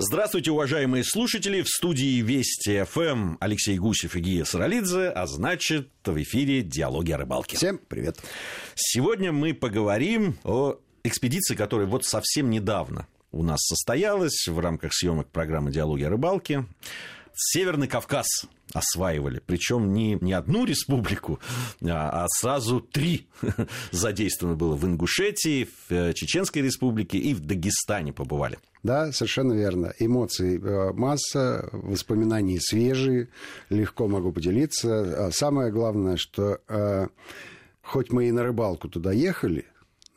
Здравствуйте, уважаемые слушатели. В студии Вести ФМ Алексей Гусев и Гия Саралидзе, а значит, в эфире «Диалоги о рыбалке». Всем привет. Сегодня мы поговорим о экспедиции, которая вот совсем недавно у нас состоялась в рамках съемок программы «Диалоги о рыбалке». Северный Кавказ осваивали. Причем не, не одну республику, а, а сразу три задействовано было. В Ингушетии, в э, Чеченской республике и в Дагестане побывали. Да, совершенно верно. Эмоций э, масса, воспоминаний свежие, легко могу поделиться. А самое главное, что э, хоть мы и на рыбалку туда ехали,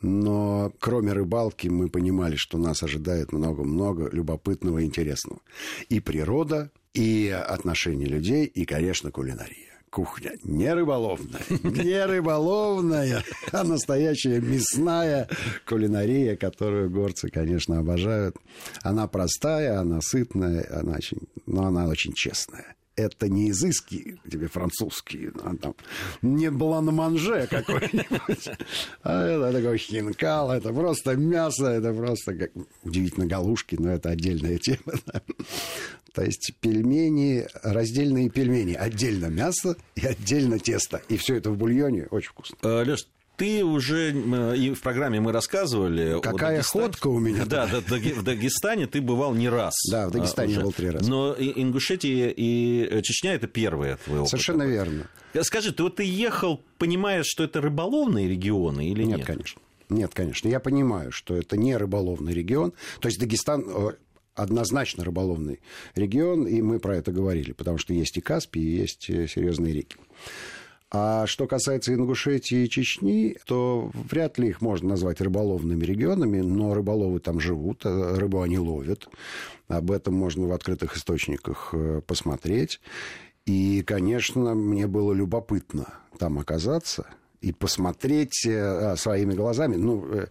но кроме рыбалки мы понимали, что нас ожидает много-много любопытного и интересного. И природа, и отношения людей, и, конечно, кулинария. Кухня не рыболовная, не рыболовная, а настоящая мясная кулинария, которую горцы, конечно, обожают. Она простая, она сытная, она очень, но она очень честная это не изыски тебе французские, а там, не блан-манже какой-нибудь, а это такой хинкал, это просто мясо, это просто, как, удивительно, галушки, но это отдельная тема. Да. То есть пельмени, раздельные пельмени, отдельно мясо и отдельно тесто. И все это в бульоне очень вкусно. Э, Леш, ты уже и в программе мы рассказывали. Какая ходка у меня. Да, да, в Дагестане ты бывал не раз. Да, в Дагестане я был три раза. Но Ингушетия и Чечня это первые твои. Совершенно верно. Скажи, ты вот ты ехал, понимая, что это рыболовные регионы или нет? Нет, конечно. Нет, конечно. Я понимаю, что это не рыболовный регион. То есть Дагестан э, однозначно рыболовный регион, и мы про это говорили, потому что есть и Каспий, и есть э, серьезные реки. А что касается Ингушетии и Чечни, то вряд ли их можно назвать рыболовными регионами, но рыболовы там живут, э, рыбу они ловят. Об этом можно в открытых источниках э, посмотреть. И, конечно, мне было любопытно там оказаться и посмотреть своими глазами, ну,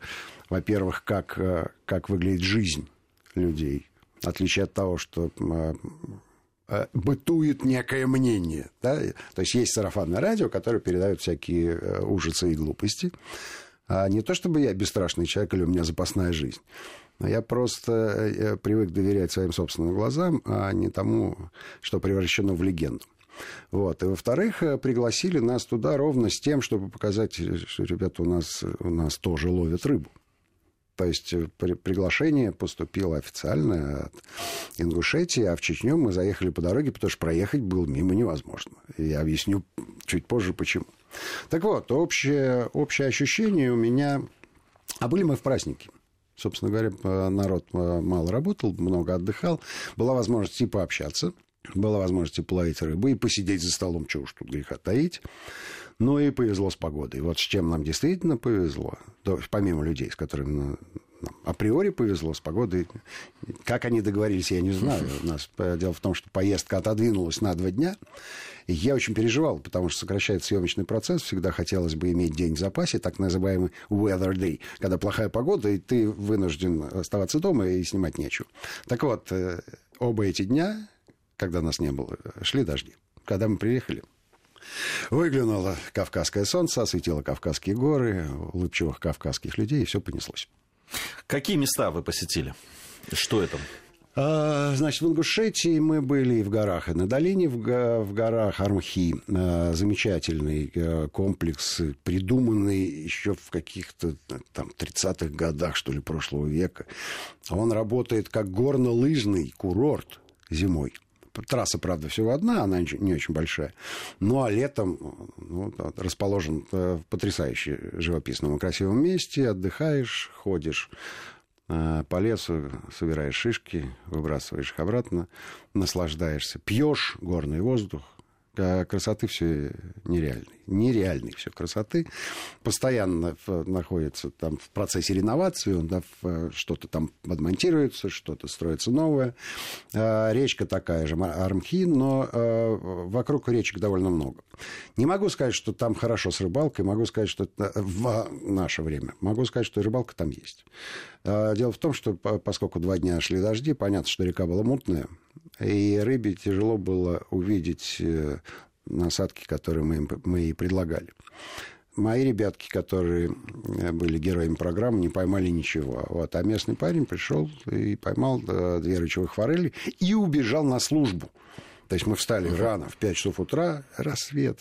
во-первых, как, как выглядит жизнь людей отличие от того, что а, а, бытует некое мнение. Да? То есть есть сарафанное радио, которое передает всякие э, ужасы и глупости. А не то, чтобы я бесстрашный человек или у меня запасная жизнь. Но я просто э, привык доверять своим собственным глазам, а не тому, что превращено в легенду. Вот. И, во-вторых, э, пригласили нас туда ровно с тем, чтобы показать, что ребята у нас, у нас тоже ловят рыбу. То есть при, приглашение поступило официально от Ингушетии, а в Чечню мы заехали по дороге, потому что проехать было мимо невозможно. Я объясню чуть позже, почему. Так вот, общее, общее ощущение у меня... А были мы в празднике. Собственно говоря, народ э, мало работал, много отдыхал. Была возможность и пообщаться, была возможность и половить рыбу, и посидеть за столом, чего уж тут греха таить. Ну и повезло с погодой. Вот с чем нам действительно повезло, то, помимо людей, с которыми нам априори повезло с погодой. Как они договорились, я не знаю. У нас э, дело в том, что поездка отодвинулась на два дня. И я очень переживал, потому что сокращает съемочный процесс. Всегда хотелось бы иметь день в запасе, так называемый weather day, когда плохая погода, и ты вынужден оставаться дома и снимать нечего. Так вот, э, оба эти дня, когда нас не было, шли дожди. Когда мы приехали, Выглянуло кавказское солнце, осветило Кавказские горы, улыбчивых кавказских людей, и все понеслось. Какие места вы посетили? Что это? А, значит, в Ингушетии мы были и в горах, и на долине в, в горах Армхи. А, замечательный а, комплекс, придуманный еще в каких-то там 30-х годах, что ли, прошлого века. Он работает как горно-лыжный курорт зимой. Трасса, правда, всего одна, она не очень большая. Ну, а летом ну, расположен в потрясающе живописном и красивом месте. Отдыхаешь, ходишь э, по лесу, собираешь шишки, выбрасываешь их обратно, наслаждаешься, пьешь горный воздух, красоты все нереальной. Нереальной все красоты. Постоянно находится там в процессе реновации, он, да, что-то там подмонтируется, что-то строится новое. А, речка такая же, Армхи, но а, вокруг речек довольно много. Не могу сказать, что там хорошо с рыбалкой, могу сказать, что это в наше время. Могу сказать, что рыбалка там есть. А, дело в том, что поскольку два дня шли дожди, понятно, что река была мутная, и рыбе тяжело было увидеть э, насадки, которые мы, мы ей предлагали. мои ребятки, которые были героями программы, не поймали ничего. Вот. А местный парень пришел и поймал э, две рычевых форели и убежал на службу. То есть мы встали рано, в 5 часов утра, рассвет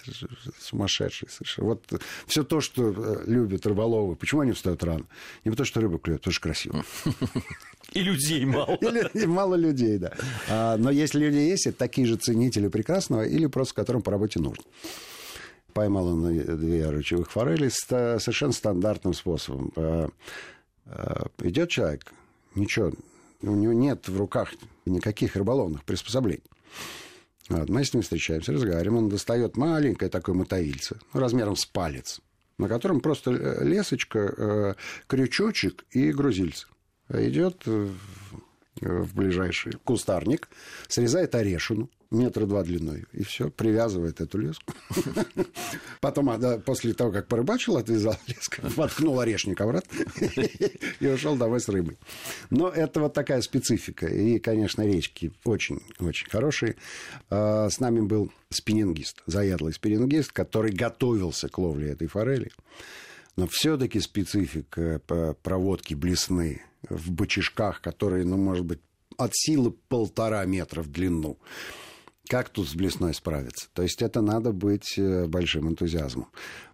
сумасшедший совершенно. Вот все то, что э, любят рыболовы. Почему они встают рано? Не потому, что рыба клюет, потому что красиво. И людей мало. И мало людей, да. А, но если люди есть, это такие же ценители прекрасного или просто которым по работе нужно. Поймал он две рычевых форели совершенно стандартным способом. Идет человек, ничего, у него нет в руках никаких рыболовных приспособлений. Вот, мы с ним встречаемся, разговариваем. Он достает маленькое такое мотовильце, ну, размером с палец, на котором просто лесочка, э, крючочек и грузильце. Идет в ближайший кустарник, срезает орешину, метра два длиной, и все, привязывает эту леску. Потом, после того, как порыбачил, отвязал леску, воткнул орешник обратно и ушел домой с рыбой. Но это вот такая специфика. И, конечно, речки очень-очень хорошие. А, с нами был спиннингист, заядлый спиннингист, который готовился к ловле этой форели. Но все-таки специфика проводки блесны в бочишках, которые, ну, может быть, от силы полтора метра в длину. Как тут с блесной справиться? То есть это надо быть э, большим энтузиазмом,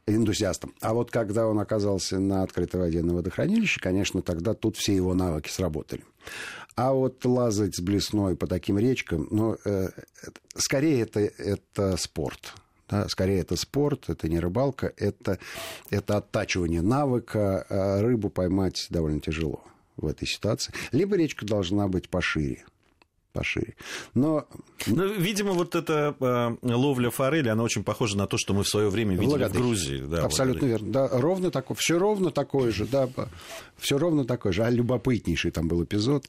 энтузиастом. А вот когда он оказался на открытой воде на водохранилище, конечно, тогда тут все его навыки сработали. А вот лазать с блесной по таким речкам, ну, э, скорее это, это спорт. Да, скорее это спорт, это не рыбалка, это, это оттачивание навыка. А рыбу поймать довольно тяжело в этой ситуации. Либо речка должна быть пошире пошире. Но... Ну, видимо, вот эта э, ловля форели, она очень похожа на то, что мы в свое время видели Благодарю. в Грузии. Да, Абсолютно вот. верно. Да, ровно такое, все ровно такое же, да, все ровно такое же. А любопытнейший там был эпизод.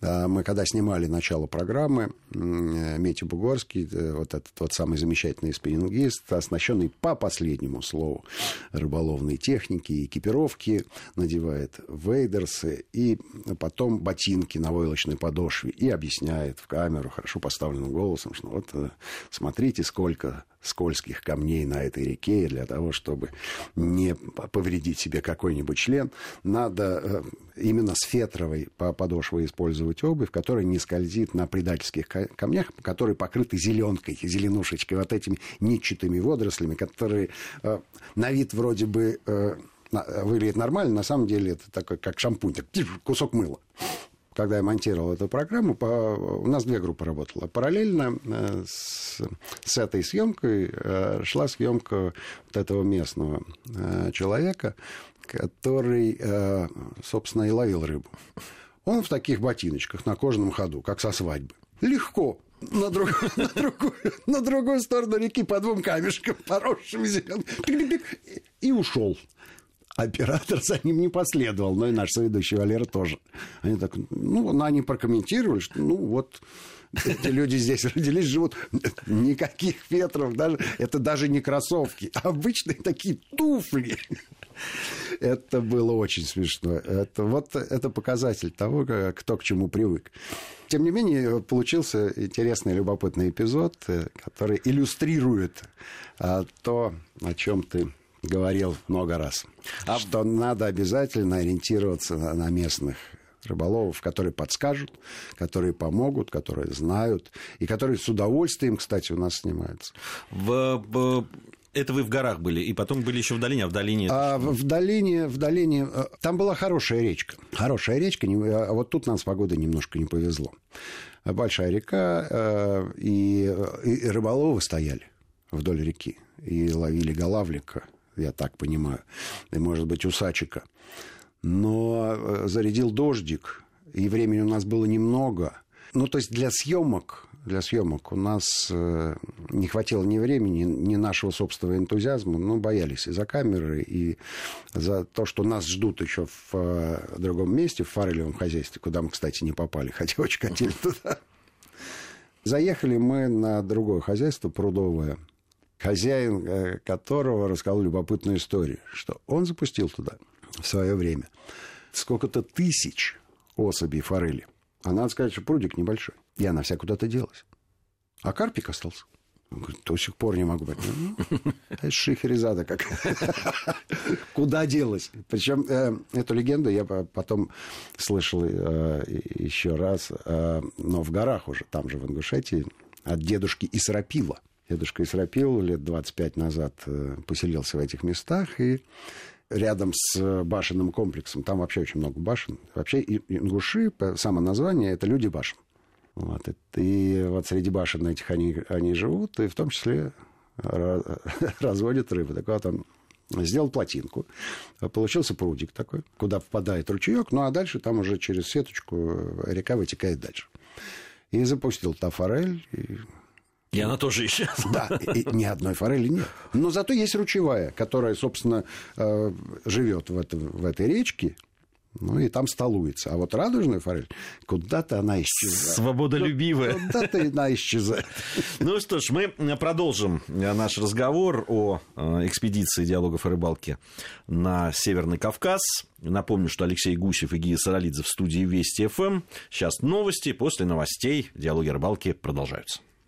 А, мы когда снимали начало программы, Мети Бугорский, э, вот этот вот самый замечательный спиннингист, оснащенный по последнему слову рыболовной техники, экипировки, надевает вейдерсы и потом ботинки на войлочной подошве и объясняет в камеру хорошо поставленным голосом, что вот э, смотрите, сколько скользких камней на этой реке, и для того, чтобы не повредить себе какой-нибудь член, надо э, именно с фетровой подошвой использовать обувь, которая не скользит на предательских камнях, которые покрыты зеленкой, зеленушечкой, вот этими нитчатыми водорослями, которые э, на вид вроде бы выглядит нормально, на самом деле это такой, как шампунь, так, кусок мыла когда я монтировал эту программу, по... у нас две группы работала. Параллельно э, с, с этой съемкой э, шла съемка вот этого местного э, человека, который, собственно, и ловил рыбу. Он в таких ботиночках на кожаном ходу, как со свадьбы. Легко на, друг, на, другую, на другую сторону реки по двум камешкам, поросшим зеленым, и ушел. Оператор за ним не последовал, но и наш соведущий Валера тоже. Они так, ну, они прокомментировали, что, ну, вот, эти люди здесь родились, живут. Никаких ветров, даже, это даже не кроссовки, а обычные такие туфли. Это было очень смешно. Это, вот это показатель того, кто к чему привык. Тем не менее, получился интересный, любопытный эпизод, э, который иллюстрирует а, то, о чем ты говорил много раз, а... что надо обязательно ориентироваться на местных рыболовов, которые подскажут, которые помогут, которые знают, и которые с удовольствием, кстати, у нас снимаются. В, в... Это вы в горах были, и потом были еще в долине, а в долине... А, в, долине, в долине... Э, там была хорошая речка. Хорошая речка, а вот тут нам с погодой немножко не повезло. Большая река, э, и, и рыболовы стояли вдоль реки и ловили голавлика я так понимаю, и, может быть, усачика. Но э, зарядил дождик, и времени у нас было немного. Ну, то есть для съемок, для съемок у нас э, не хватило ни времени, ни нашего собственного энтузиазма, но боялись и за камеры, и за то, что нас ждут еще в э, другом месте, в форелевом хозяйстве, куда мы, кстати, не попали, хотя очень хотели туда. Заехали мы на другое хозяйство, прудовое, хозяин э, которого рассказал любопытную историю, что он запустил туда в свое время сколько-то тысяч особей форели. А надо сказать, что прудик небольшой. И она вся куда-то делась. А карпик остался. До сих пор не могу понять. Ну, это Шихерезада как. Куда делась? Причем э, эту легенду я потом слышал э, еще раз, но в горах уже, там же в Ингушетии, от дедушки Исрапила. Дедушка Исрапил лет 25 назад э, поселился в этих местах, и рядом с башенным комплексом, там вообще очень много башен. Вообще ингуши, само название, это люди башен. Вот. И вот среди башен этих они, они живут, и в том числе разводят рыбу. Так вот он сделал плотинку, получился прудик такой, куда впадает ручеек, ну а дальше там уже через сеточку река вытекает дальше. И запустил та форель, и и она тоже исчезла. Да, и ни одной форели нет. Но зато есть ручевая, которая, собственно, э, живет в, это, в этой речке, ну и там столуется. А вот радужная форель, куда-то она исчезает. Свободолюбивая. Куда-то она исчезает. Ну что ж, мы продолжим наш разговор о э, экспедиции диалогов о рыбалке на Северный Кавказ. Напомню, что Алексей Гусев и Гия Саралидзе в студии Вести ФМ. Сейчас новости. После новостей диалоги о рыбалке продолжаются.